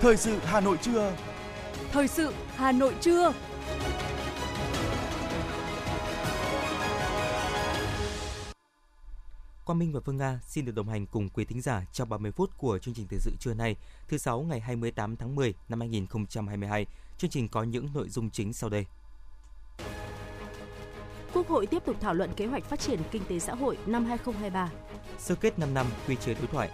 Thời sự Hà Nội trưa. Thời sự Hà Nội trưa. Quang Minh và Phương Nga xin được đồng hành cùng quý thính giả trong 30 phút của chương trình thời sự trưa nay, thứ sáu ngày 28 tháng 10 năm 2022. Chương trình có những nội dung chính sau đây. Quốc hội tiếp tục thảo luận kế hoạch phát triển kinh tế xã hội năm 2023. Sơ kết 5 năm quy chế đối thoại.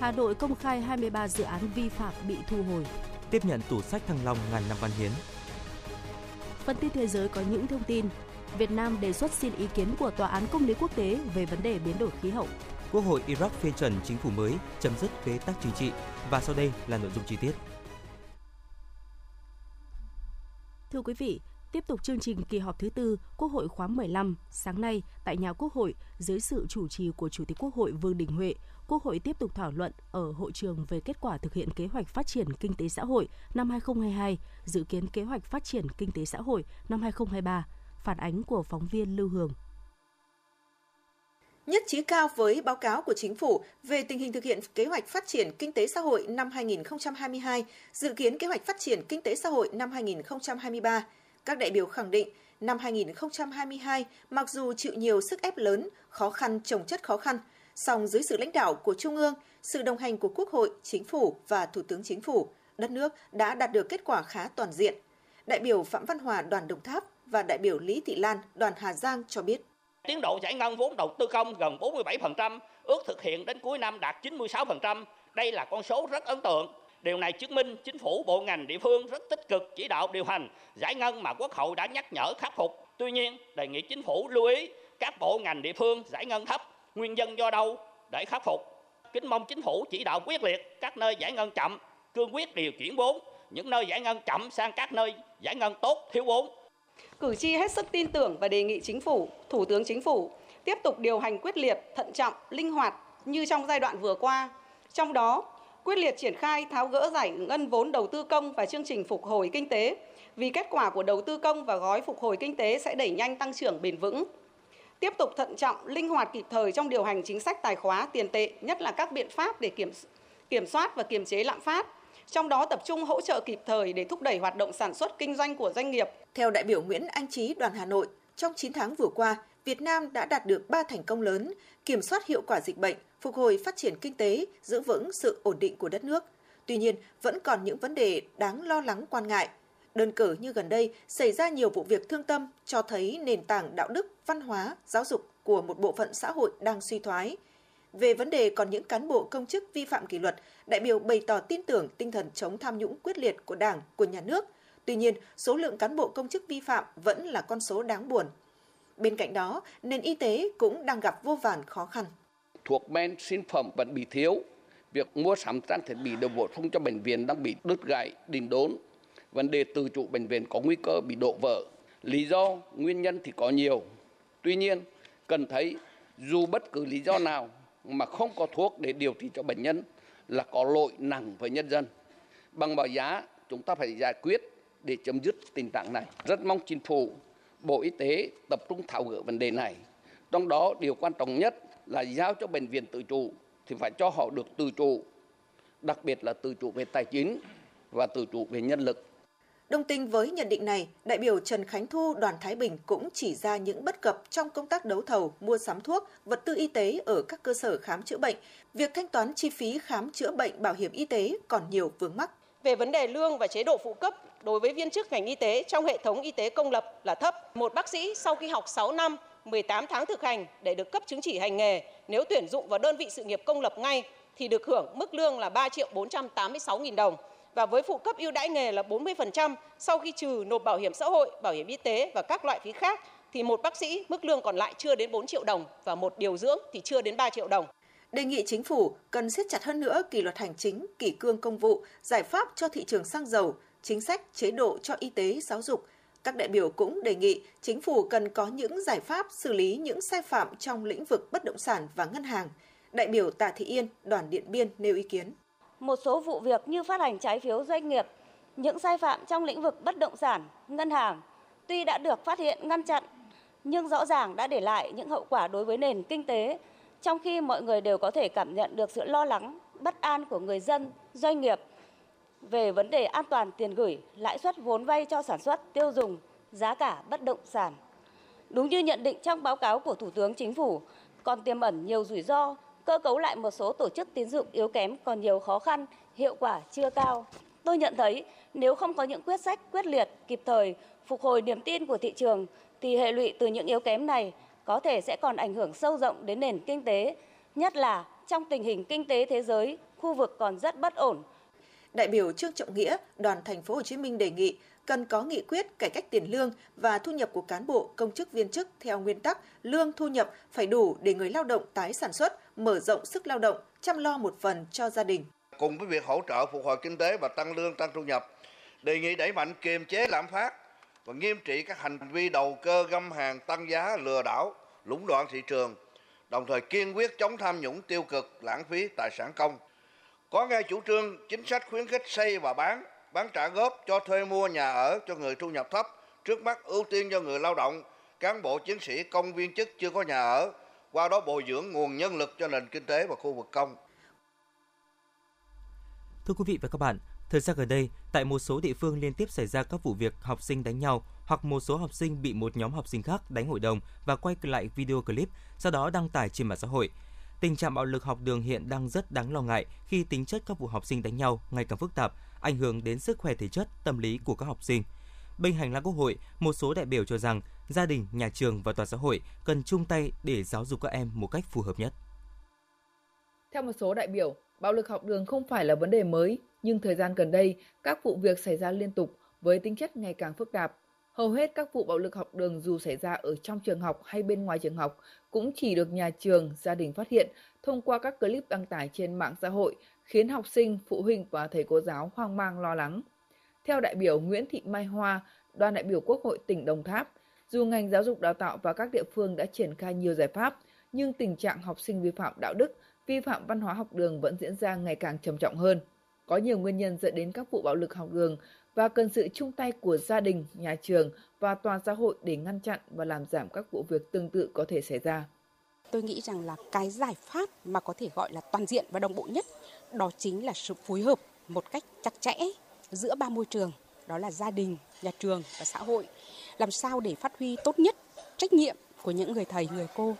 Hà Nội công khai 23 dự án vi phạm bị thu hồi. Tiếp nhận tủ sách Thăng Long ngàn năm văn hiến. Phần tin thế giới có những thông tin. Việt Nam đề xuất xin ý kiến của Tòa án Công lý Quốc tế về vấn đề biến đổi khí hậu. Quốc hội Iraq phê chuẩn chính phủ mới, chấm dứt bế tắc chính trị. Và sau đây là nội dung chi tiết. Thưa quý vị, Tiếp tục chương trình kỳ họp thứ tư Quốc hội khóa 15, sáng nay tại nhà Quốc hội dưới sự chủ trì của Chủ tịch Quốc hội Vương Đình Huệ, Quốc hội tiếp tục thảo luận ở hội trường về kết quả thực hiện kế hoạch phát triển kinh tế xã hội năm 2022, dự kiến kế hoạch phát triển kinh tế xã hội năm 2023. Phản ánh của phóng viên Lưu Hương nhất trí cao với báo cáo của chính phủ về tình hình thực hiện kế hoạch phát triển kinh tế xã hội năm 2022, dự kiến kế hoạch phát triển kinh tế xã hội năm 2023. Các đại biểu khẳng định, năm 2022, mặc dù chịu nhiều sức ép lớn, khó khăn trồng chất khó khăn, song dưới sự lãnh đạo của Trung ương, sự đồng hành của Quốc hội, Chính phủ và Thủ tướng Chính phủ, đất nước đã đạt được kết quả khá toàn diện. Đại biểu Phạm Văn Hòa đoàn Đồng Tháp và đại biểu Lý Thị Lan đoàn Hà Giang cho biết. Tiến độ giải ngân vốn đầu tư công gần 47%, ước thực hiện đến cuối năm đạt 96%. Đây là con số rất ấn tượng Điều này chứng minh chính phủ, bộ ngành, địa phương rất tích cực chỉ đạo điều hành giải ngân mà Quốc hội đã nhắc nhở khắc phục. Tuy nhiên, đề nghị chính phủ lưu ý các bộ ngành địa phương giải ngân thấp, nguyên nhân do đâu để khắc phục. Kính mong chính phủ chỉ đạo quyết liệt các nơi giải ngân chậm, cương quyết điều chuyển vốn, những nơi giải ngân chậm sang các nơi giải ngân tốt thiếu vốn. Cử tri hết sức tin tưởng và đề nghị chính phủ, thủ tướng chính phủ tiếp tục điều hành quyết liệt, thận trọng, linh hoạt như trong giai đoạn vừa qua. Trong đó, quyết liệt triển khai tháo gỡ giải ngân vốn đầu tư công và chương trình phục hồi kinh tế, vì kết quả của đầu tư công và gói phục hồi kinh tế sẽ đẩy nhanh tăng trưởng bền vững. Tiếp tục thận trọng, linh hoạt kịp thời trong điều hành chính sách tài khóa tiền tệ, nhất là các biện pháp để kiểm kiểm soát và kiềm chế lạm phát, trong đó tập trung hỗ trợ kịp thời để thúc đẩy hoạt động sản xuất kinh doanh của doanh nghiệp. Theo đại biểu Nguyễn Anh Trí đoàn Hà Nội, trong 9 tháng vừa qua, Việt Nam đã đạt được 3 thành công lớn, kiểm soát hiệu quả dịch bệnh, phục hồi phát triển kinh tế, giữ vững sự ổn định của đất nước. Tuy nhiên, vẫn còn những vấn đề đáng lo lắng quan ngại. Đơn cử như gần đây xảy ra nhiều vụ việc thương tâm cho thấy nền tảng đạo đức, văn hóa, giáo dục của một bộ phận xã hội đang suy thoái. Về vấn đề còn những cán bộ công chức vi phạm kỷ luật, đại biểu bày tỏ tin tưởng tinh thần chống tham nhũng quyết liệt của Đảng, của nhà nước. Tuy nhiên, số lượng cán bộ công chức vi phạm vẫn là con số đáng buồn. Bên cạnh đó, nền y tế cũng đang gặp vô vàn khó khăn. Thuốc men, sinh phẩm vẫn bị thiếu. Việc mua sắm trang thiết bị được bổ sung cho bệnh viện đang bị đứt gãy, đình đốn. Vấn đề tự chủ bệnh viện có nguy cơ bị đổ vỡ. Lý do, nguyên nhân thì có nhiều. Tuy nhiên, cần thấy dù bất cứ lý do nào mà không có thuốc để điều trị cho bệnh nhân là có lỗi nặng với nhân dân. Bằng mọi giá, chúng ta phải giải quyết để chấm dứt tình trạng này. Rất mong chính phủ Bộ Y tế tập trung tháo gỡ vấn đề này. Trong đó điều quan trọng nhất là giao cho bệnh viện tự chủ thì phải cho họ được tự chủ, đặc biệt là tự chủ về tài chính và tự chủ về nhân lực. Đồng tình với nhận định này, đại biểu Trần Khánh Thu đoàn Thái Bình cũng chỉ ra những bất cập trong công tác đấu thầu, mua sắm thuốc, vật tư y tế ở các cơ sở khám chữa bệnh. Việc thanh toán chi phí khám chữa bệnh bảo hiểm y tế còn nhiều vướng mắc. Về vấn đề lương và chế độ phụ cấp đối với viên chức ngành y tế trong hệ thống y tế công lập là thấp. Một bác sĩ sau khi học 6 năm, 18 tháng thực hành để được cấp chứng chỉ hành nghề, nếu tuyển dụng vào đơn vị sự nghiệp công lập ngay thì được hưởng mức lương là 3 triệu 486 nghìn đồng. Và với phụ cấp ưu đãi nghề là 40% sau khi trừ nộp bảo hiểm xã hội, bảo hiểm y tế và các loại phí khác thì một bác sĩ mức lương còn lại chưa đến 4 triệu đồng và một điều dưỡng thì chưa đến 3 triệu đồng đề nghị chính phủ cần siết chặt hơn nữa kỷ luật hành chính, kỷ cương công vụ, giải pháp cho thị trường xăng dầu, chính sách, chế độ cho y tế, giáo dục. Các đại biểu cũng đề nghị chính phủ cần có những giải pháp xử lý những sai phạm trong lĩnh vực bất động sản và ngân hàng. Đại biểu Tạ Thị Yên, đoàn Điện Biên nêu ý kiến. Một số vụ việc như phát hành trái phiếu doanh nghiệp, những sai phạm trong lĩnh vực bất động sản, ngân hàng tuy đã được phát hiện ngăn chặn nhưng rõ ràng đã để lại những hậu quả đối với nền kinh tế trong khi mọi người đều có thể cảm nhận được sự lo lắng, bất an của người dân, doanh nghiệp về vấn đề an toàn tiền gửi, lãi suất vốn vay cho sản xuất, tiêu dùng, giá cả bất động sản. Đúng như nhận định trong báo cáo của Thủ tướng Chính phủ, còn tiềm ẩn nhiều rủi ro, cơ cấu lại một số tổ chức tín dụng yếu kém còn nhiều khó khăn, hiệu quả chưa cao. Tôi nhận thấy nếu không có những quyết sách quyết liệt, kịp thời, phục hồi niềm tin của thị trường, thì hệ lụy từ những yếu kém này có thể sẽ còn ảnh hưởng sâu rộng đến nền kinh tế, nhất là trong tình hình kinh tế thế giới, khu vực còn rất bất ổn. Đại biểu Trương Trọng Nghĩa, đoàn thành phố Hồ Chí Minh đề nghị cần có nghị quyết cải cách tiền lương và thu nhập của cán bộ, công chức viên chức theo nguyên tắc lương thu nhập phải đủ để người lao động tái sản xuất, mở rộng sức lao động, chăm lo một phần cho gia đình. Cùng với việc hỗ trợ phục hồi kinh tế và tăng lương, tăng thu nhập, đề nghị đẩy mạnh kiềm chế lạm phát và nghiêm trị các hành vi đầu cơ găm hàng tăng giá, lừa đảo, lũng đoạn thị trường, đồng thời kiên quyết chống tham nhũng tiêu cực, lãng phí tài sản công. Có ngay chủ trương chính sách khuyến khích xây và bán, bán trả góp cho thuê mua nhà ở cho người thu nhập thấp, trước mắt ưu tiên cho người lao động, cán bộ chiến sĩ công viên chức chưa có nhà ở, qua đó bồi dưỡng nguồn nhân lực cho nền kinh tế và khu vực công. Thưa quý vị và các bạn, thời gian gần đây, tại một số địa phương liên tiếp xảy ra các vụ việc học sinh đánh nhau hoặc một số học sinh bị một nhóm học sinh khác đánh hội đồng và quay lại video clip, sau đó đăng tải trên mạng xã hội. Tình trạng bạo lực học đường hiện đang rất đáng lo ngại khi tính chất các vụ học sinh đánh nhau ngày càng phức tạp, ảnh hưởng đến sức khỏe thể chất, tâm lý của các học sinh. Bên hành lang Quốc hội, một số đại biểu cho rằng gia đình, nhà trường và toàn xã hội cần chung tay để giáo dục các em một cách phù hợp nhất. Theo một số đại biểu, bạo lực học đường không phải là vấn đề mới, nhưng thời gian gần đây, các vụ việc xảy ra liên tục với tính chất ngày càng phức tạp. Hầu hết các vụ bạo lực học đường dù xảy ra ở trong trường học hay bên ngoài trường học cũng chỉ được nhà trường, gia đình phát hiện thông qua các clip đăng tải trên mạng xã hội, khiến học sinh, phụ huynh và thầy cô giáo hoang mang lo lắng. Theo đại biểu Nguyễn Thị Mai Hoa, đoàn đại biểu Quốc hội tỉnh Đồng Tháp, dù ngành giáo dục đào tạo và các địa phương đã triển khai nhiều giải pháp, nhưng tình trạng học sinh vi phạm đạo đức, vi phạm văn hóa học đường vẫn diễn ra ngày càng trầm trọng hơn. Có nhiều nguyên nhân dẫn đến các vụ bạo lực học đường và cần sự chung tay của gia đình, nhà trường và toàn xã hội để ngăn chặn và làm giảm các vụ việc tương tự có thể xảy ra. Tôi nghĩ rằng là cái giải pháp mà có thể gọi là toàn diện và đồng bộ nhất đó chính là sự phối hợp một cách chặt chẽ giữa ba môi trường đó là gia đình, nhà trường và xã hội làm sao để phát huy tốt nhất trách nhiệm của những người thầy, người cô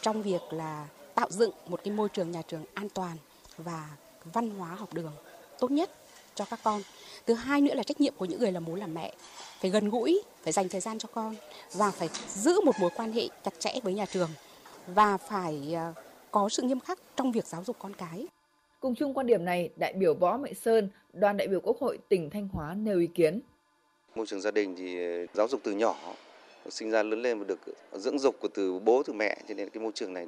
trong việc là tạo dựng một cái môi trường nhà trường an toàn và văn hóa học đường tốt nhất cho các con. Thứ hai nữa là trách nhiệm của những người làm bố làm mẹ phải gần gũi, phải dành thời gian cho con và phải giữ một mối quan hệ chặt chẽ với nhà trường và phải ờ, có sự nghiêm khắc trong việc giáo dục con cái. Cùng chung quan điểm này, đại biểu Võ Mạnh Sơn, đoàn đại biểu Quốc hội tỉnh Thanh Hóa nêu ý kiến. Môi trường gia đình thì giáo dục từ nhỏ, sinh ra lớn lên và được dưỡng dục của từ bố từ mẹ cho nên cái môi trường này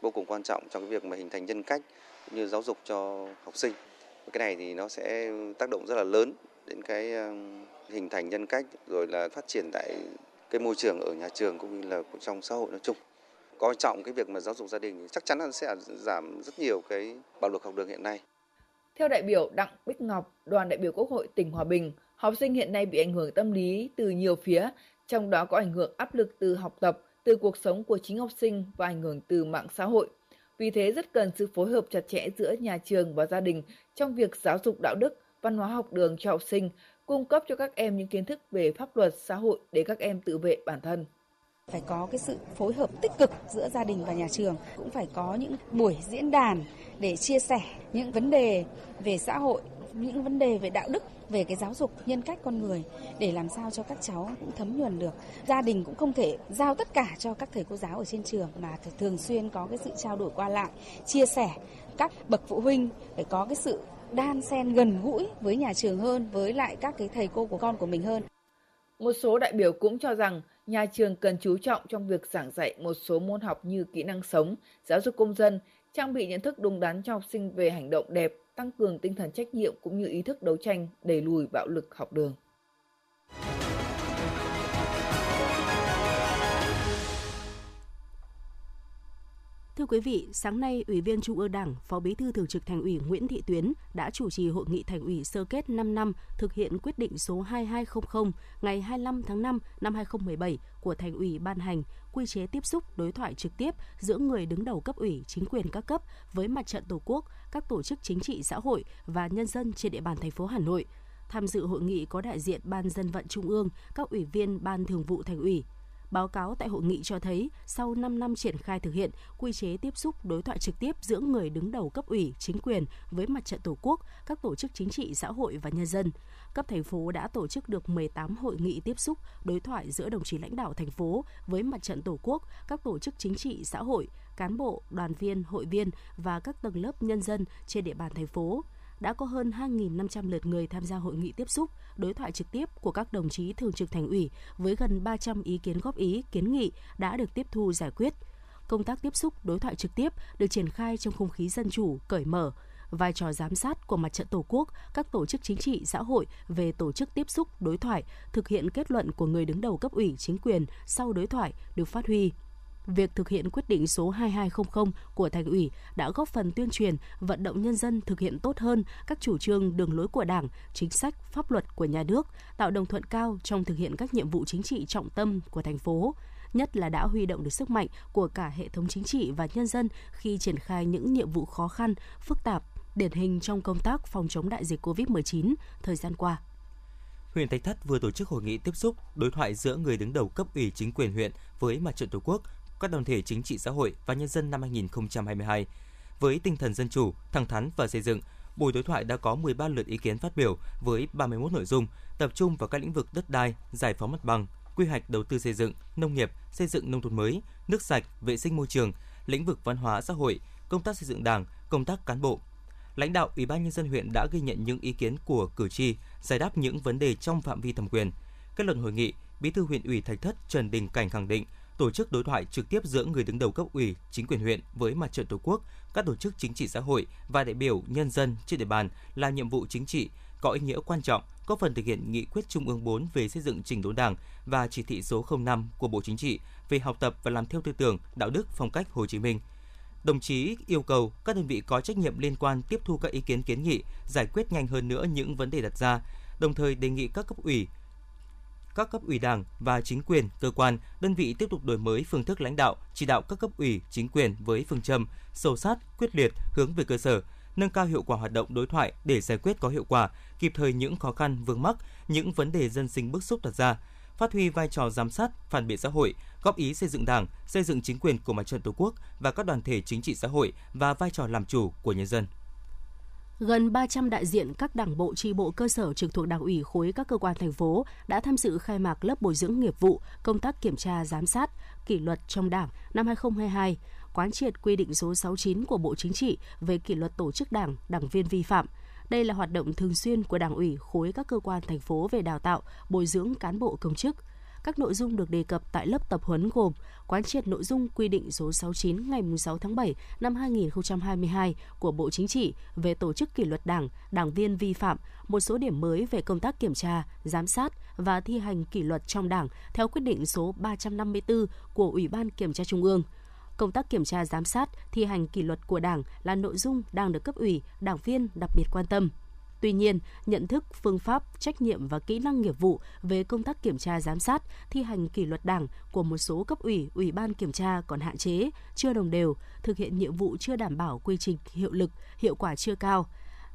vô cùng quan trọng trong cái việc mà hình thành nhân cách cũng như giáo dục cho học sinh. Cái này thì nó sẽ tác động rất là lớn đến cái ờ, hình thành nhân cách rồi là phát triển tại cái môi trường ở nhà trường cũng như là trong xã hội nói chung coi trọng cái việc mà giáo dục gia đình chắc chắn là sẽ giảm rất nhiều cái bạo lực học đường hiện nay. Theo đại biểu Đặng Bích Ngọc, đoàn đại biểu Quốc hội tỉnh Hòa Bình, học sinh hiện nay bị ảnh hưởng tâm lý từ nhiều phía, trong đó có ảnh hưởng áp lực từ học tập, từ cuộc sống của chính học sinh và ảnh hưởng từ mạng xã hội. Vì thế rất cần sự phối hợp chặt chẽ giữa nhà trường và gia đình trong việc giáo dục đạo đức, văn hóa học đường cho học sinh, cung cấp cho các em những kiến thức về pháp luật xã hội để các em tự vệ bản thân. Phải có cái sự phối hợp tích cực giữa gia đình và nhà trường cũng phải có những buổi diễn đàn để chia sẻ những vấn đề về xã hội những vấn đề về đạo đức về cái giáo dục nhân cách con người để làm sao cho các cháu cũng thấm nhuần được. Gia đình cũng không thể giao tất cả cho các thầy cô giáo ở trên trường mà phải thường xuyên có cái sự trao đổi qua lại chia sẻ. Các bậc phụ huynh phải có cái sự đan xen gần gũi với nhà trường hơn với lại các cái thầy cô của con của mình hơn. Một số đại biểu cũng cho rằng nhà trường cần chú trọng trong việc giảng dạy một số môn học như kỹ năng sống, giáo dục công dân, trang bị nhận thức đúng đắn cho học sinh về hành động đẹp, tăng cường tinh thần trách nhiệm cũng như ý thức đấu tranh, đẩy lùi bạo lực học đường. Thưa quý vị, sáng nay, Ủy viên Trung ương Đảng, Phó Bí thư Thường trực Thành ủy Nguyễn Thị Tuyến đã chủ trì hội nghị Thành ủy sơ kết 5 năm thực hiện quyết định số 2200 ngày 25 tháng 5 năm 2017 của Thành ủy ban hành quy chế tiếp xúc đối thoại trực tiếp giữa người đứng đầu cấp ủy, chính quyền các cấp với mặt trận Tổ quốc, các tổ chức chính trị xã hội và nhân dân trên địa bàn thành phố Hà Nội. Tham dự hội nghị có đại diện Ban dân vận Trung ương, các ủy viên Ban thường vụ Thành ủy, Báo cáo tại hội nghị cho thấy, sau 5 năm triển khai thực hiện quy chế tiếp xúc đối thoại trực tiếp giữa người đứng đầu cấp ủy, chính quyền với mặt trận Tổ quốc, các tổ chức chính trị xã hội và nhân dân, cấp thành phố đã tổ chức được 18 hội nghị tiếp xúc đối thoại giữa đồng chí lãnh đạo thành phố với mặt trận Tổ quốc, các tổ chức chính trị xã hội, cán bộ, đoàn viên, hội viên và các tầng lớp nhân dân trên địa bàn thành phố đã có hơn 2.500 lượt người tham gia hội nghị tiếp xúc, đối thoại trực tiếp của các đồng chí thường trực thành ủy với gần 300 ý kiến góp ý, kiến nghị đã được tiếp thu giải quyết. Công tác tiếp xúc đối thoại trực tiếp được triển khai trong không khí dân chủ, cởi mở, vai trò giám sát của mặt trận Tổ quốc, các tổ chức chính trị xã hội về tổ chức tiếp xúc đối thoại, thực hiện kết luận của người đứng đầu cấp ủy chính quyền sau đối thoại được phát huy việc thực hiện quyết định số 2200 của Thành ủy đã góp phần tuyên truyền, vận động nhân dân thực hiện tốt hơn các chủ trương đường lối của Đảng, chính sách, pháp luật của nhà nước, tạo đồng thuận cao trong thực hiện các nhiệm vụ chính trị trọng tâm của thành phố nhất là đã huy động được sức mạnh của cả hệ thống chính trị và nhân dân khi triển khai những nhiệm vụ khó khăn, phức tạp, điển hình trong công tác phòng chống đại dịch COVID-19 thời gian qua. Huyện Thạch Thất vừa tổ chức hội nghị tiếp xúc đối thoại giữa người đứng đầu cấp ủy chính quyền huyện với mặt trận Tổ quốc các đoàn thể chính trị xã hội và nhân dân năm 2022. Với tinh thần dân chủ, thẳng thắn và xây dựng, buổi đối thoại đã có 13 lượt ý kiến phát biểu với 31 nội dung, tập trung vào các lĩnh vực đất đai, giải phóng mặt bằng, quy hoạch đầu tư xây dựng, nông nghiệp, xây dựng nông thôn mới, nước sạch, vệ sinh môi trường, lĩnh vực văn hóa xã hội, công tác xây dựng Đảng, công tác cán bộ. Lãnh đạo Ủy ban nhân dân huyện đã ghi nhận những ý kiến của cử tri, giải đáp những vấn đề trong phạm vi thẩm quyền. Kết luận hội nghị, Bí thư huyện ủy Thạch Thất Trần Đình Cảnh khẳng định tổ chức đối thoại trực tiếp giữa người đứng đầu cấp ủy, chính quyền huyện với mặt trận Tổ quốc, các tổ chức chính trị xã hội và đại biểu nhân dân trên địa bàn là nhiệm vụ chính trị có ý nghĩa quan trọng, góp phần thực hiện nghị quyết Trung ương 4 về xây dựng chỉnh đốn Đảng và chỉ thị số 05 của Bộ Chính trị về học tập và làm theo tư tưởng, đạo đức, phong cách Hồ Chí Minh. Đồng chí yêu cầu các đơn vị có trách nhiệm liên quan tiếp thu các ý kiến kiến nghị, giải quyết nhanh hơn nữa những vấn đề đặt ra, đồng thời đề nghị các cấp ủy, các cấp ủy Đảng và chính quyền, cơ quan, đơn vị tiếp tục đổi mới phương thức lãnh đạo, chỉ đạo các cấp ủy, chính quyền với phương châm sâu sát, quyết liệt, hướng về cơ sở, nâng cao hiệu quả hoạt động đối thoại để giải quyết có hiệu quả, kịp thời những khó khăn vướng mắc, những vấn đề dân sinh bức xúc đặt ra, phát huy vai trò giám sát, phản biện xã hội, góp ý xây dựng Đảng, xây dựng chính quyền của mặt trận Tổ quốc và các đoàn thể chính trị xã hội và vai trò làm chủ của nhân dân gần 300 đại diện các đảng bộ tri bộ cơ sở trực thuộc đảng ủy khối các cơ quan thành phố đã tham dự khai mạc lớp bồi dưỡng nghiệp vụ, công tác kiểm tra giám sát, kỷ luật trong Đảng năm 2022, quán triệt quy định số 69 của Bộ Chính trị về kỷ luật tổ chức Đảng, đảng viên vi phạm. Đây là hoạt động thường xuyên của Đảng ủy khối các cơ quan thành phố về đào tạo, bồi dưỡng cán bộ công chức các nội dung được đề cập tại lớp tập huấn gồm quán triệt nội dung quy định số 69 ngày 6 tháng 7 năm 2022 của Bộ Chính trị về tổ chức kỷ luật Đảng, đảng viên vi phạm, một số điểm mới về công tác kiểm tra, giám sát và thi hành kỷ luật trong Đảng theo quyết định số 354 của Ủy ban Kiểm tra Trung ương công tác kiểm tra giám sát, thi hành kỷ luật của Đảng là nội dung đang được cấp ủy, đảng viên đặc biệt quan tâm. Tuy nhiên, nhận thức, phương pháp, trách nhiệm và kỹ năng nghiệp vụ về công tác kiểm tra giám sát, thi hành kỷ luật đảng của một số cấp ủy, ủy ban kiểm tra còn hạn chế, chưa đồng đều, thực hiện nhiệm vụ chưa đảm bảo quy trình hiệu lực, hiệu quả chưa cao.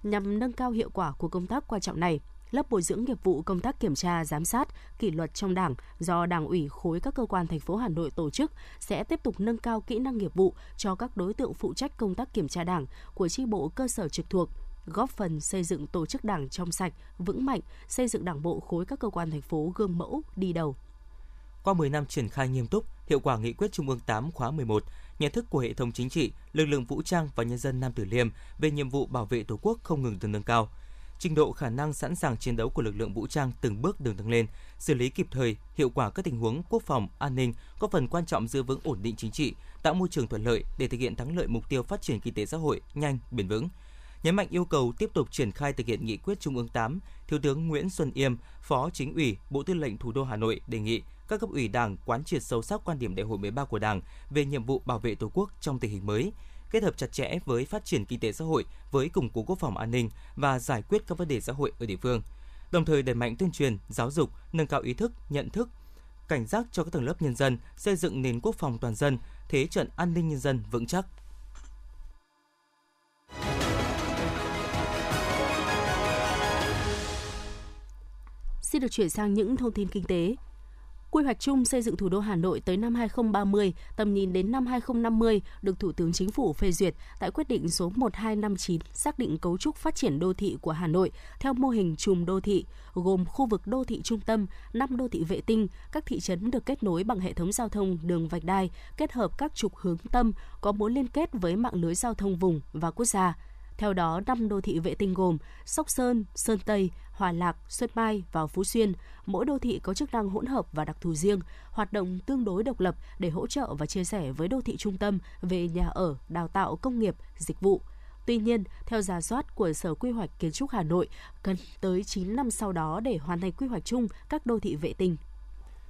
Nhằm nâng cao hiệu quả của công tác quan trọng này, lớp bồi dưỡng nghiệp vụ công tác kiểm tra, giám sát, kỷ luật trong Đảng do Đảng ủy khối các cơ quan thành phố Hà Nội tổ chức sẽ tiếp tục nâng cao kỹ năng nghiệp vụ cho các đối tượng phụ trách công tác kiểm tra Đảng của chi bộ cơ sở trực thuộc góp phần xây dựng tổ chức đảng trong sạch, vững mạnh, xây dựng đảng bộ khối các cơ quan thành phố gương mẫu, đi đầu. Qua 10 năm triển khai nghiêm túc, hiệu quả nghị quyết Trung ương 8 khóa 11, nhận thức của hệ thống chính trị, lực lượng vũ trang và nhân dân Nam Tử Liêm về nhiệm vụ bảo vệ Tổ quốc không ngừng được nâng cao. Trình độ khả năng sẵn sàng chiến đấu của lực lượng vũ trang từng bước được nâng lên, xử lý kịp thời, hiệu quả các tình huống quốc phòng, an ninh, có phần quan trọng giữ vững ổn định chính trị, tạo môi trường thuận lợi để thực hiện thắng lợi mục tiêu phát triển kinh tế xã hội nhanh, bền vững Nhấn mạnh yêu cầu tiếp tục triển khai thực hiện nghị quyết Trung ương 8, Thiếu tướng Nguyễn Xuân Yêm, Phó Chính ủy Bộ Tư lệnh Thủ đô Hà Nội đề nghị các cấp ủy Đảng quán triệt sâu sắc quan điểm Đại hội 13 của Đảng về nhiệm vụ bảo vệ Tổ quốc trong tình hình mới, kết hợp chặt chẽ với phát triển kinh tế xã hội, với củng cố quốc phòng an ninh và giải quyết các vấn đề xã hội ở địa phương. Đồng thời đẩy mạnh tuyên truyền, giáo dục, nâng cao ý thức, nhận thức, cảnh giác cho các tầng lớp nhân dân, xây dựng nền quốc phòng toàn dân, thế trận an ninh nhân dân vững chắc. Xin được chuyển sang những thông tin kinh tế. Quy hoạch chung xây dựng thủ đô Hà Nội tới năm 2030, tầm nhìn đến năm 2050 được Thủ tướng Chính phủ phê duyệt tại quyết định số 1259 xác định cấu trúc phát triển đô thị của Hà Nội theo mô hình chùm đô thị, gồm khu vực đô thị trung tâm, 5 đô thị vệ tinh, các thị trấn được kết nối bằng hệ thống giao thông đường vạch đai, kết hợp các trục hướng tâm có mối liên kết với mạng lưới giao thông vùng và quốc gia. Theo đó, 5 đô thị vệ tinh gồm Sóc Sơn, Sơn Tây, Hòa Lạc, Xuân Mai và Phú Xuyên. Mỗi đô thị có chức năng hỗn hợp và đặc thù riêng, hoạt động tương đối độc lập để hỗ trợ và chia sẻ với đô thị trung tâm về nhà ở, đào tạo, công nghiệp, dịch vụ. Tuy nhiên, theo giả soát của Sở Quy hoạch Kiến trúc Hà Nội, cần tới 9 năm sau đó để hoàn thành quy hoạch chung các đô thị vệ tinh.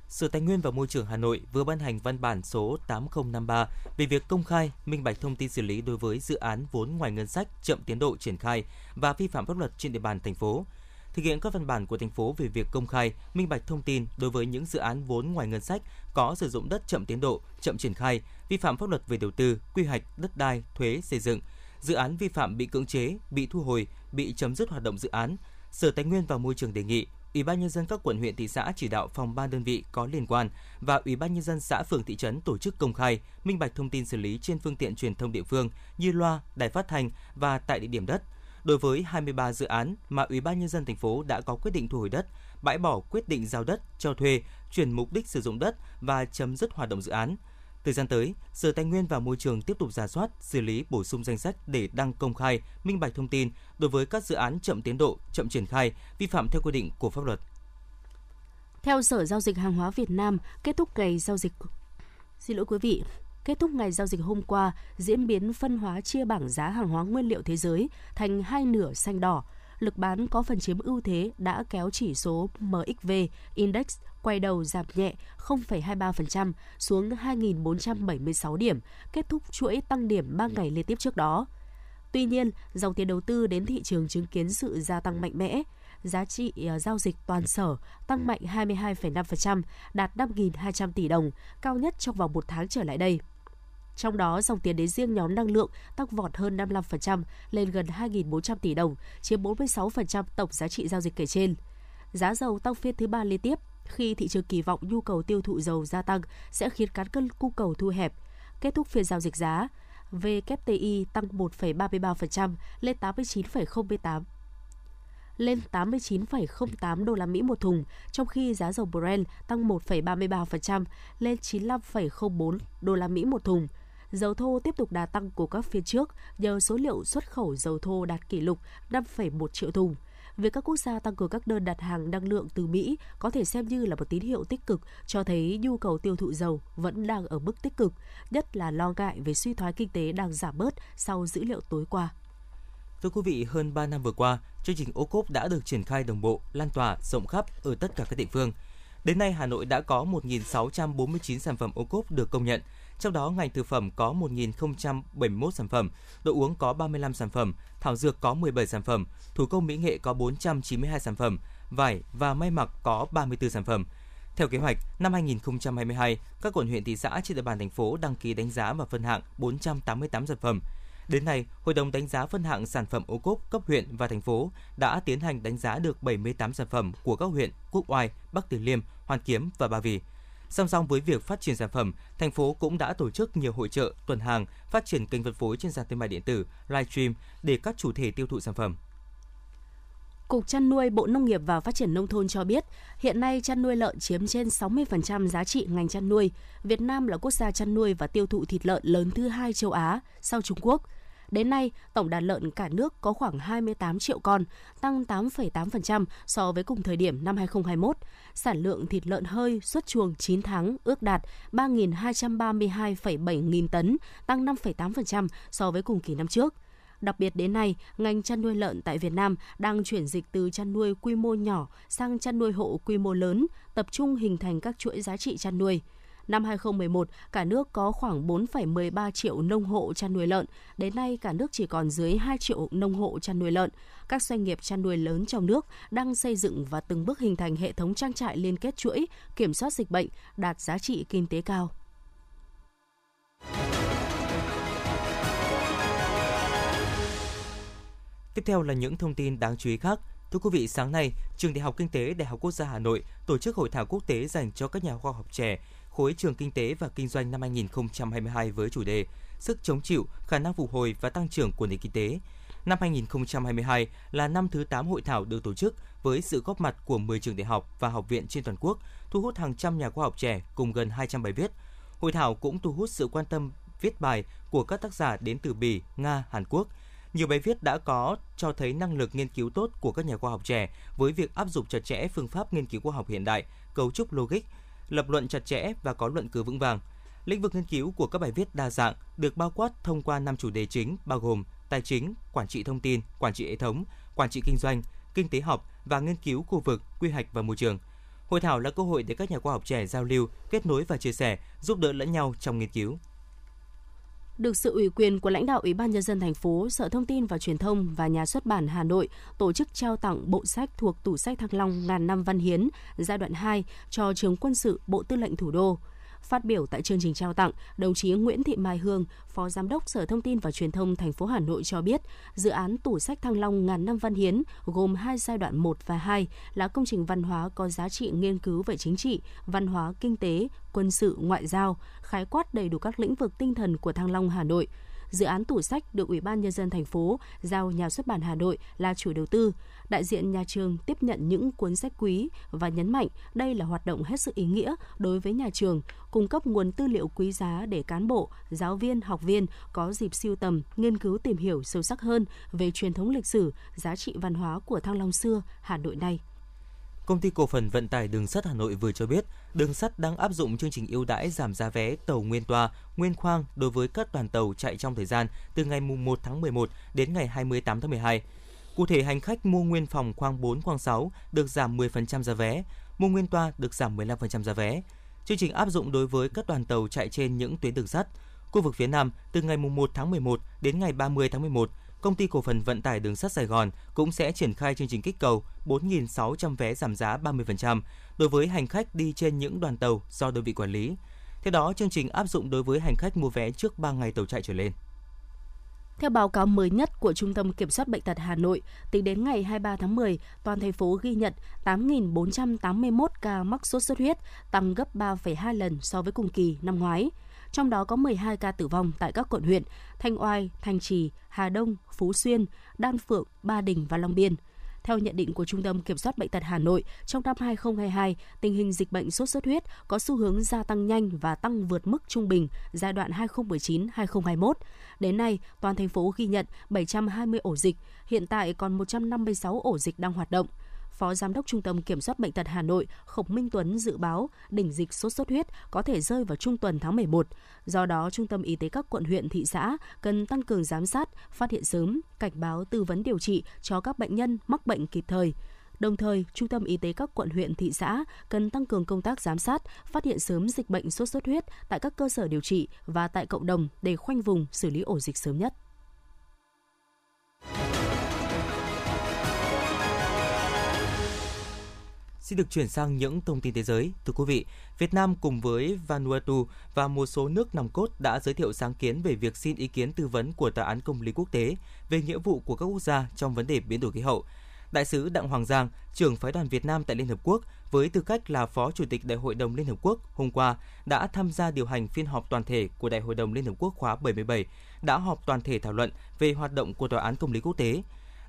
Sở Tài nguyên và Môi trường Hà Nội vừa ban hành văn bản số 8053 về việc công khai, minh bạch thông tin xử lý đối với dự án vốn ngoài ngân sách chậm tiến độ triển khai và vi phạm pháp luật trên địa bàn thành phố. Thực hiện các văn bản của thành phố về việc công khai, minh bạch thông tin đối với những dự án vốn ngoài ngân sách có sử dụng đất chậm tiến độ, chậm triển khai, vi phạm pháp luật về đầu tư, quy hoạch, đất đai, thuế, xây dựng, dự án vi phạm bị cưỡng chế, bị thu hồi, bị chấm dứt hoạt động dự án, Sở Tài nguyên và Môi trường đề nghị Ủy ban nhân dân các quận huyện thị xã chỉ đạo phòng ban đơn vị có liên quan và Ủy ban nhân dân xã phường thị trấn tổ chức công khai, minh bạch thông tin xử lý trên phương tiện truyền thông địa phương như loa, đài phát thanh và tại địa điểm đất. Đối với 23 dự án mà Ủy ban nhân dân thành phố đã có quyết định thu hồi đất, bãi bỏ quyết định giao đất, cho thuê, chuyển mục đích sử dụng đất và chấm dứt hoạt động dự án, Thời gian tới, Sở Tài nguyên và Môi trường tiếp tục giả soát, xử lý bổ sung danh sách để đăng công khai, minh bạch thông tin đối với các dự án chậm tiến độ, chậm triển khai, vi phạm theo quy định của pháp luật. Theo Sở Giao dịch Hàng hóa Việt Nam, kết thúc ngày giao dịch Xin lỗi quý vị, kết thúc ngày giao dịch hôm qua, diễn biến phân hóa chia bảng giá hàng hóa nguyên liệu thế giới thành hai nửa xanh đỏ. Lực bán có phần chiếm ưu thế đã kéo chỉ số MXV Index quay đầu giảm nhẹ 0,23% xuống 2.476 điểm, kết thúc chuỗi tăng điểm 3 ngày liên tiếp trước đó. Tuy nhiên, dòng tiền đầu tư đến thị trường chứng kiến sự gia tăng mạnh mẽ. Giá trị ờ, giao dịch toàn sở tăng mạnh 22,5%, đạt 5.200 tỷ đồng, cao nhất trong vòng một tháng trở lại đây. Trong đó, dòng tiền đến riêng nhóm năng lượng tăng vọt hơn 55%, lên gần 2.400 tỷ đồng, chiếm 46% tổng giá trị giao dịch kể trên. Giá dầu tăng phiên thứ ba liên tiếp, khi thị trường kỳ vọng nhu cầu tiêu thụ dầu gia tăng sẽ khiến cán cân cung cầu thu hẹp. Kết thúc phiên giao dịch giá, WTI tăng 1,33% lên 89,08 lên 89,08 đô la Mỹ một thùng, trong khi giá dầu Brent tăng 1,33% lên 95,04 đô la Mỹ một thùng. Dầu thô tiếp tục đà tăng của các phiên trước nhờ số liệu xuất khẩu dầu thô đạt kỷ lục 5,1 triệu thùng. Việc các quốc gia tăng cường các đơn đặt hàng năng lượng từ Mỹ có thể xem như là một tín hiệu tích cực cho thấy nhu cầu tiêu thụ dầu vẫn đang ở mức tích cực, nhất là lo ngại về suy thoái kinh tế đang giảm bớt sau dữ liệu tối qua. Thưa quý vị, hơn 3 năm vừa qua, chương trình ô cốp đã được triển khai đồng bộ, lan tỏa rộng khắp ở tất cả các địa phương. Đến nay, Hà Nội đã có 1.649 sản phẩm ô cốp được công nhận, trong đó ngành thực phẩm có 1.071 sản phẩm, đồ uống có 35 sản phẩm, thảo dược có 17 sản phẩm, thủ công mỹ nghệ có 492 sản phẩm, vải và may mặc có 34 sản phẩm. Theo kế hoạch, năm 2022, các quận huyện thị xã trên địa bàn thành phố đăng ký đánh giá và phân hạng 488 sản phẩm. Đến nay, Hội đồng đánh giá phân hạng sản phẩm ô cốp cấp huyện và thành phố đã tiến hành đánh giá được 78 sản phẩm của các huyện Quốc Oai, Bắc Từ Liêm, Hoàn Kiếm và Ba Vì. Song song với việc phát triển sản phẩm, thành phố cũng đã tổ chức nhiều hội trợ, tuần hàng, phát triển kênh phân phối trên sàn thương mại điện tử, livestream để các chủ thể tiêu thụ sản phẩm. Cục chăn nuôi Bộ Nông nghiệp và Phát triển Nông thôn cho biết, hiện nay chăn nuôi lợn chiếm trên 60% giá trị ngành chăn nuôi. Việt Nam là quốc gia chăn nuôi và tiêu thụ thịt lợn lớn thứ hai châu Á sau Trung Quốc – Đến nay, tổng đàn lợn cả nước có khoảng 28 triệu con, tăng 8,8% so với cùng thời điểm năm 2021. Sản lượng thịt lợn hơi xuất chuồng 9 tháng ước đạt 3.232,7 nghìn tấn, tăng 5,8% so với cùng kỳ năm trước. Đặc biệt đến nay, ngành chăn nuôi lợn tại Việt Nam đang chuyển dịch từ chăn nuôi quy mô nhỏ sang chăn nuôi hộ quy mô lớn, tập trung hình thành các chuỗi giá trị chăn nuôi. Năm 2011, cả nước có khoảng 4,13 triệu nông hộ chăn nuôi lợn. Đến nay, cả nước chỉ còn dưới 2 triệu nông hộ chăn nuôi lợn. Các doanh nghiệp chăn nuôi lớn trong nước đang xây dựng và từng bước hình thành hệ thống trang trại liên kết chuỗi, kiểm soát dịch bệnh, đạt giá trị kinh tế cao. Tiếp theo là những thông tin đáng chú ý khác. Thưa quý vị, sáng nay, Trường Đại học Kinh tế Đại học Quốc gia Hà Nội tổ chức hội thảo quốc tế dành cho các nhà khoa học trẻ khối trường kinh tế và kinh doanh năm 2022 với chủ đề Sức chống chịu, khả năng phục hồi và tăng trưởng của nền kinh tế. Năm 2022 là năm thứ 8 hội thảo được tổ chức với sự góp mặt của 10 trường đại học và học viện trên toàn quốc, thu hút hàng trăm nhà khoa học trẻ cùng gần 200 bài viết. Hội thảo cũng thu hút sự quan tâm viết bài của các tác giả đến từ Bỉ, Nga, Hàn Quốc. Nhiều bài viết đã có cho thấy năng lực nghiên cứu tốt của các nhà khoa học trẻ với việc áp dụng chặt chẽ phương pháp nghiên cứu khoa học hiện đại, cấu trúc logic, lập luận chặt chẽ và có luận cứ vững vàng. Lĩnh vực nghiên cứu của các bài viết đa dạng được bao quát thông qua năm chủ đề chính bao gồm tài chính, quản trị thông tin, quản trị hệ thống, quản trị kinh doanh, kinh tế học và nghiên cứu khu vực, quy hoạch và môi trường. Hội thảo là cơ hội để các nhà khoa học trẻ giao lưu, kết nối và chia sẻ, giúp đỡ lẫn nhau trong nghiên cứu được sự ủy quyền của lãnh đạo Ủy ban nhân dân thành phố, Sở Thông tin và Truyền thông và Nhà xuất bản Hà Nội tổ chức trao tặng bộ sách thuộc tủ sách Thăng Long ngàn năm văn hiến giai đoạn 2 cho trường quân sự Bộ Tư lệnh Thủ đô. Phát biểu tại chương trình trao tặng, đồng chí Nguyễn Thị Mai Hương, Phó Giám đốc Sở Thông tin và Truyền thông thành phố Hà Nội cho biết, dự án tủ sách Thăng Long ngàn năm văn hiến gồm hai giai đoạn 1 và 2 là công trình văn hóa có giá trị nghiên cứu về chính trị, văn hóa, kinh tế, quân sự, ngoại giao, khái quát đầy đủ các lĩnh vực tinh thần của Thăng Long Hà Nội – Dự án tủ sách được Ủy ban nhân dân thành phố giao nhà xuất bản Hà Nội là chủ đầu tư. Đại diện nhà trường tiếp nhận những cuốn sách quý và nhấn mạnh đây là hoạt động hết sức ý nghĩa đối với nhà trường, cung cấp nguồn tư liệu quý giá để cán bộ, giáo viên, học viên có dịp siêu tầm, nghiên cứu tìm hiểu sâu sắc hơn về truyền thống lịch sử, giá trị văn hóa của Thăng Long xưa, Hà Nội nay. Công ty cổ phần vận tải đường sắt Hà Nội vừa cho biết, đường sắt đang áp dụng chương trình ưu đãi giảm giá vé tàu nguyên toa, nguyên khoang đối với các đoàn tàu chạy trong thời gian từ ngày 1 tháng 11 đến ngày 28 tháng 12. Cụ thể, hành khách mua nguyên phòng khoang 4, khoang 6 được giảm 10% giá vé, mua nguyên toa được giảm 15% giá vé. Chương trình áp dụng đối với các đoàn tàu chạy trên những tuyến đường sắt. Khu vực phía Nam từ ngày 1 tháng 11 đến ngày 30 tháng 11 Công ty cổ phần vận tải đường sắt Sài Gòn cũng sẽ triển khai chương trình kích cầu 4.600 vé giảm giá 30% đối với hành khách đi trên những đoàn tàu do đơn vị quản lý. Theo đó, chương trình áp dụng đối với hành khách mua vé trước 3 ngày tàu chạy trở lên. Theo báo cáo mới nhất của Trung tâm Kiểm soát Bệnh tật Hà Nội, tính đến ngày 23 tháng 10, toàn thành phố ghi nhận 8.481 ca mắc sốt xuất huyết, tăng gấp 3,2 lần so với cùng kỳ năm ngoái trong đó có 12 ca tử vong tại các quận huyện Thanh Oai, Thanh Trì, Hà Đông, Phú Xuyên, Đan Phượng, Ba Đình và Long Biên. Theo nhận định của Trung tâm Kiểm soát Bệnh tật Hà Nội, trong năm 2022, tình hình dịch bệnh sốt xuất huyết có xu hướng gia tăng nhanh và tăng vượt mức trung bình giai đoạn 2019-2021. Đến nay, toàn thành phố ghi nhận 720 ổ dịch, hiện tại còn 156 ổ dịch đang hoạt động. Phó Giám đốc Trung tâm Kiểm soát Bệnh tật Hà Nội Khổng Minh Tuấn dự báo đỉnh dịch sốt xuất huyết có thể rơi vào trung tuần tháng 11. Do đó, Trung tâm Y tế các quận huyện thị xã cần tăng cường giám sát, phát hiện sớm, cảnh báo tư vấn điều trị cho các bệnh nhân mắc bệnh kịp thời. Đồng thời, Trung tâm Y tế các quận huyện thị xã cần tăng cường công tác giám sát, phát hiện sớm dịch bệnh sốt xuất huyết tại các cơ sở điều trị và tại cộng đồng để khoanh vùng xử lý ổ dịch sớm nhất. Xin được chuyển sang những thông tin thế giới. Thưa quý vị, Việt Nam cùng với Vanuatu và một số nước nòng cốt đã giới thiệu sáng kiến về việc xin ý kiến tư vấn của Tòa án Công lý Quốc tế về nghĩa vụ của các quốc gia trong vấn đề biến đổi khí hậu. Đại sứ Đặng Hoàng Giang, trưởng phái đoàn Việt Nam tại Liên Hợp Quốc, với tư cách là Phó Chủ tịch Đại hội đồng Liên Hợp Quốc, hôm qua đã tham gia điều hành phiên họp toàn thể của Đại hội đồng Liên Hợp Quốc khóa 77, đã họp toàn thể thảo luận về hoạt động của Tòa án Công lý Quốc tế,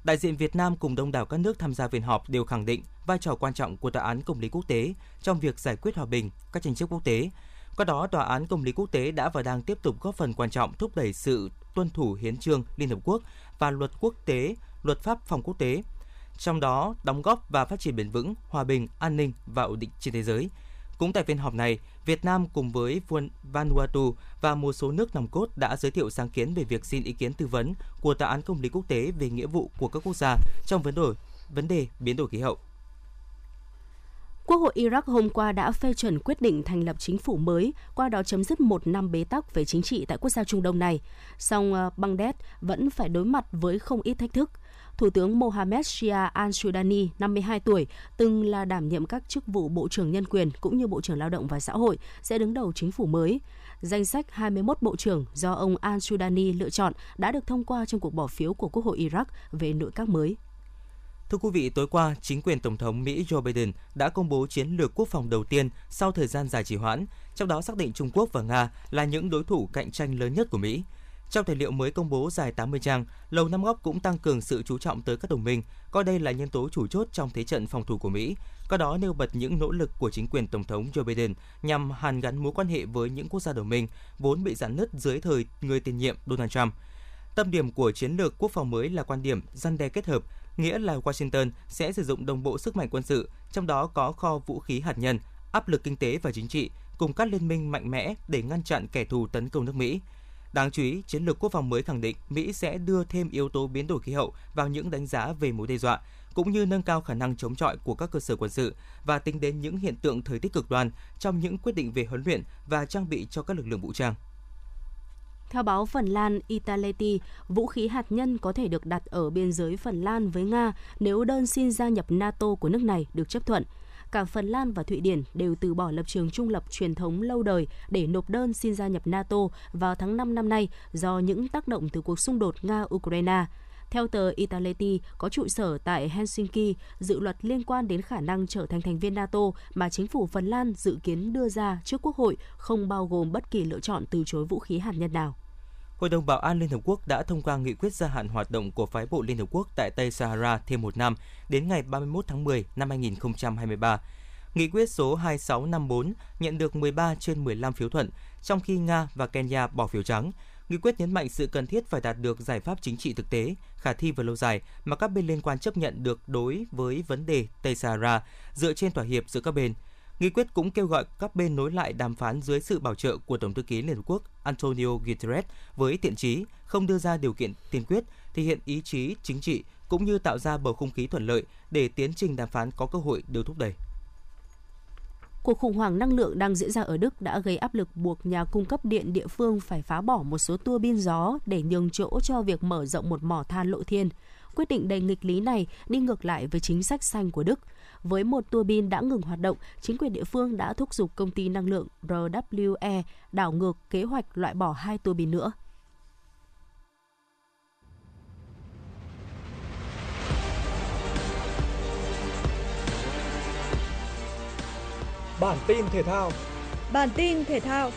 Đại diện Việt Nam cùng đông đảo các nước tham gia phiên họp đều khẳng định vai trò quan trọng của Tòa án Công lý Quốc tế trong việc giải quyết hòa bình các tranh chấp quốc tế. Qua đó, Tòa án Công lý Quốc tế đã và đang tiếp tục góp phần quan trọng thúc đẩy sự tuân thủ hiến trương Liên Hợp Quốc và luật quốc tế, luật pháp phòng quốc tế, trong đó đóng góp và phát triển bền vững, hòa bình, an ninh và ổn định trên thế giới. Cũng tại phiên họp này, Việt Nam cùng với Vanuatu và một số nước nòng cốt đã giới thiệu sáng kiến về việc xin ý kiến tư vấn của Tòa án Công lý Quốc tế về nghĩa vụ của các quốc gia trong vấn đề vấn đề biến đổi khí hậu. Quốc hội Iraq hôm qua đã phê chuẩn quyết định thành lập chính phủ mới, qua đó chấm dứt một năm bế tắc về chính trị tại quốc gia Trung Đông này. Song ờ, Baghdad vẫn phải đối mặt với không ít thách thức. Thủ tướng Mohammed Shia al-Sudani, 52 tuổi, từng là đảm nhiệm các chức vụ Bộ trưởng Nhân quyền cũng như Bộ trưởng Lao động và Xã hội, sẽ đứng đầu chính phủ mới. Danh sách 21 bộ trưởng do ông al-Sudani lựa chọn đã được thông qua trong cuộc bỏ phiếu của Quốc hội Iraq về nội các mới. Thưa quý vị, tối qua, chính quyền Tổng thống Mỹ Joe Biden đã công bố chiến lược quốc phòng đầu tiên sau thời gian dài trì hoãn, trong đó xác định Trung Quốc và Nga là những đối thủ cạnh tranh lớn nhất của Mỹ. Trong tài liệu mới công bố dài 80 trang, Lầu Năm Góc cũng tăng cường sự chú trọng tới các đồng minh, coi đây là nhân tố chủ chốt trong thế trận phòng thủ của Mỹ. Qua đó nêu bật những nỗ lực của chính quyền Tổng thống Joe Biden nhằm hàn gắn mối quan hệ với những quốc gia đồng minh vốn bị giãn nứt dưới thời người tiền nhiệm Donald Trump. Tâm điểm của chiến lược quốc phòng mới là quan điểm răn đe kết hợp, nghĩa là Washington sẽ sử dụng đồng bộ sức mạnh quân sự, trong đó có kho vũ khí hạt nhân, áp lực kinh tế và chính trị, cùng các liên minh mạnh mẽ để ngăn chặn kẻ thù tấn công nước Mỹ. Đáng chú ý, chiến lược quốc phòng mới khẳng định Mỹ sẽ đưa thêm yếu tố biến đổi khí hậu vào những đánh giá về mối đe dọa, cũng như nâng cao khả năng chống chọi của các cơ sở quân sự và tính đến những hiện tượng thời tiết cực đoan trong những quyết định về huấn luyện và trang bị cho các lực lượng vũ trang. Theo báo Phần Lan Italeti, vũ khí hạt nhân có thể được đặt ở biên giới Phần Lan với Nga nếu đơn xin gia nhập NATO của nước này được chấp thuận. Cả Phần Lan và Thụy Điển đều từ bỏ lập trường trung lập truyền thống lâu đời để nộp đơn xin gia nhập NATO vào tháng 5 năm nay do những tác động từ cuộc xung đột Nga-Ukraine. Theo tờ Italeti, có trụ sở tại Helsinki, dự luật liên quan đến khả năng trở thành thành viên NATO mà chính phủ Phần Lan dự kiến đưa ra trước Quốc hội không bao gồm bất kỳ lựa chọn từ chối vũ khí hạt nhân nào. Hội đồng Bảo an Liên Hợp Quốc đã thông qua nghị quyết gia hạn hoạt động của phái bộ Liên Hợp Quốc tại Tây Sahara thêm một năm đến ngày 31 tháng 10 năm 2023. Nghị quyết số 2654 nhận được 13 trên 15 phiếu thuận, trong khi Nga và Kenya bỏ phiếu trắng. Nghị quyết nhấn mạnh sự cần thiết phải đạt được giải pháp chính trị thực tế, khả thi và lâu dài mà các bên liên quan chấp nhận được đối với vấn đề Tây Sahara dựa trên thỏa hiệp giữa các bên. Nghị quyết cũng kêu gọi các bên nối lại đàm phán dưới sự bảo trợ của Tổng thư ký Liên Hợp Quốc Antonio Guterres với thiện chí, không đưa ra điều kiện tiên quyết, thể hiện ý chí chính trị cũng như tạo ra bầu không khí thuận lợi để tiến trình đàm phán có cơ hội được thúc đẩy. Cuộc khủng hoảng năng lượng đang diễn ra ở Đức đã gây áp lực buộc nhà cung cấp điện địa phương phải phá bỏ một số tua bin gió để nhường chỗ cho việc mở rộng một mỏ than lộ thiên. Quyết định đầy nghịch lý này đi ngược lại với chính sách xanh của Đức. Với một tua bin đã ngừng hoạt động, chính quyền địa phương đã thúc giục công ty năng lượng RWE đảo ngược kế hoạch loại bỏ hai tua bin nữa. Bản tin thể thao Bản tin thể thao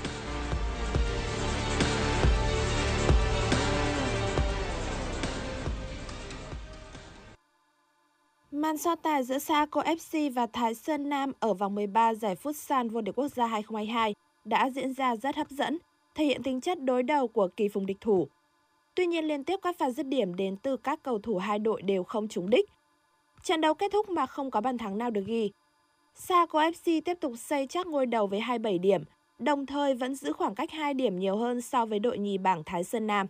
Màn so tài giữa Saco FC và Thái Sơn Nam ở vòng 13 giải Futsal vô địch quốc gia 2022 đã diễn ra rất hấp dẫn, thể hiện tính chất đối đầu của kỳ phùng địch thủ. Tuy nhiên liên tiếp các pha dứt điểm đến từ các cầu thủ hai đội đều không trúng đích. Trận đấu kết thúc mà không có bàn thắng nào được ghi. Saco FC tiếp tục xây chắc ngôi đầu với 27 điểm, đồng thời vẫn giữ khoảng cách 2 điểm nhiều hơn so với đội nhì bảng Thái Sơn Nam.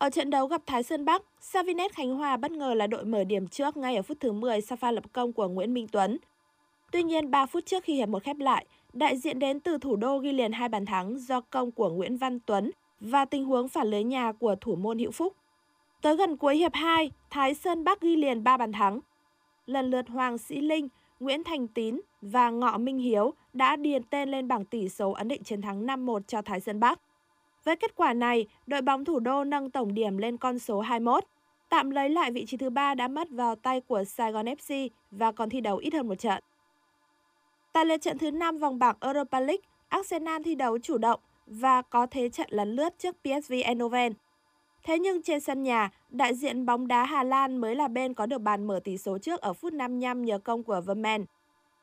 Ở trận đấu gặp Thái Sơn Bắc, Savinet Khánh Hòa bất ngờ là đội mở điểm trước ngay ở phút thứ 10 sau pha lập công của Nguyễn Minh Tuấn. Tuy nhiên, 3 phút trước khi hiệp một khép lại, đại diện đến từ thủ đô ghi liền hai bàn thắng do công của Nguyễn Văn Tuấn và tình huống phản lưới nhà của thủ môn Hữu Phúc. Tới gần cuối hiệp 2, Thái Sơn Bắc ghi liền 3 bàn thắng. Lần lượt Hoàng Sĩ Linh, Nguyễn Thành Tín và Ngọ Minh Hiếu đã điền tên lên bảng tỷ số ấn định chiến thắng 5-1 cho Thái Sơn Bắc. Với kết quả này, đội bóng thủ đô nâng tổng điểm lên con số 21, tạm lấy lại vị trí thứ ba đã mất vào tay của Sài Gòn FC và còn thi đấu ít hơn một trận. Tại lượt trận thứ 5 vòng bảng Europa League, Arsenal thi đấu chủ động và có thế trận lấn lướt trước PSV Eindhoven. Thế nhưng trên sân nhà, đại diện bóng đá Hà Lan mới là bên có được bàn mở tỷ số trước ở phút 55 nhờ công của Vermeer.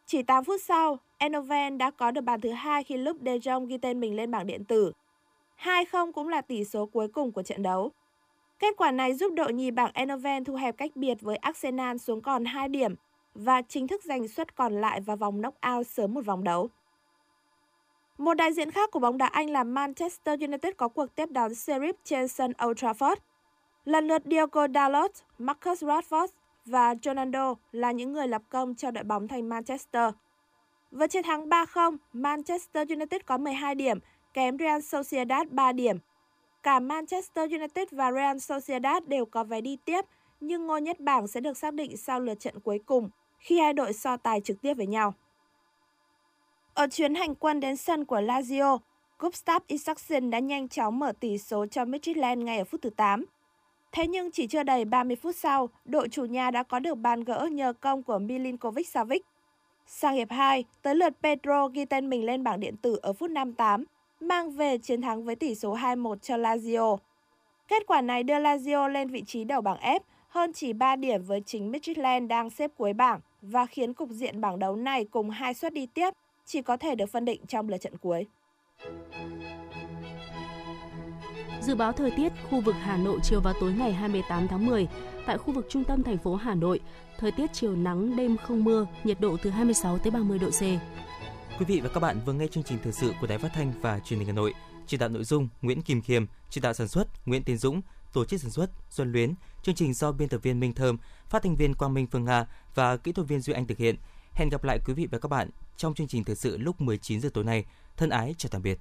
Chỉ 8 phút sau, Eindhoven đã có được bàn thứ hai khi lúc De Jong ghi tên mình lên bảng điện tử. 2-0 cũng là tỷ số cuối cùng của trận đấu. Kết quả này giúp đội nhì bảng Eindhoven thu hẹp cách biệt với Arsenal xuống còn 2 điểm và chính thức giành suất còn lại vào vòng knock-out sớm một vòng đấu. Một đại diện khác của bóng đá Anh là Manchester United có cuộc tiếp đón Sheriff trên sân Old Trafford. Lần lượt Diogo Dalot, Marcus Rashford và Ronaldo là những người lập công cho đội bóng thành Manchester. Với chiến thắng 3-0, Manchester United có 12 điểm, kém Real Sociedad 3 điểm. Cả Manchester United và Real Sociedad đều có vé đi tiếp, nhưng ngôi nhất bảng sẽ được xác định sau lượt trận cuối cùng, khi hai đội so tài trực tiếp với nhau. Ở chuyến hành quân đến sân của Lazio, Gustav Isaksen đã nhanh chóng mở tỷ số cho Midtjylland ngay ở phút thứ 8. Thế nhưng chỉ chưa đầy 30 phút sau, đội chủ nhà đã có được bàn gỡ nhờ công của Milinkovic Savic. Sang hiệp 2, tới lượt Pedro ghi tên mình lên bảng điện tử ở phút 58, mang về chiến thắng với tỷ số 2-1 cho Lazio. Kết quả này đưa Lazio lên vị trí đầu bảng F, hơn chỉ 3 điểm với chính Midtjylland đang xếp cuối bảng và khiến cục diện bảng đấu này cùng hai suất đi tiếp chỉ có thể được phân định trong lượt trận cuối. Dự báo thời tiết khu vực Hà Nội chiều và tối ngày 28 tháng 10. Tại khu vực trung tâm thành phố Hà Nội, thời tiết chiều nắng, đêm không mưa, nhiệt độ từ 26 tới 30 độ C. Quý vị và các bạn vừa nghe chương trình thời sự của Đài Phát thanh và Truyền hình Hà Nội. Chỉ đạo nội dung Nguyễn Kim Khiêm, chỉ đạo sản xuất Nguyễn Tiến Dũng, tổ chức sản xuất Xuân Luyến, chương trình do biên tập viên Minh Thơm, phát thanh viên Quang Minh Phương Nga và kỹ thuật viên Duy Anh thực hiện. Hẹn gặp lại quý vị và các bạn trong chương trình thời sự lúc 19 giờ tối nay. Thân ái chào tạm biệt.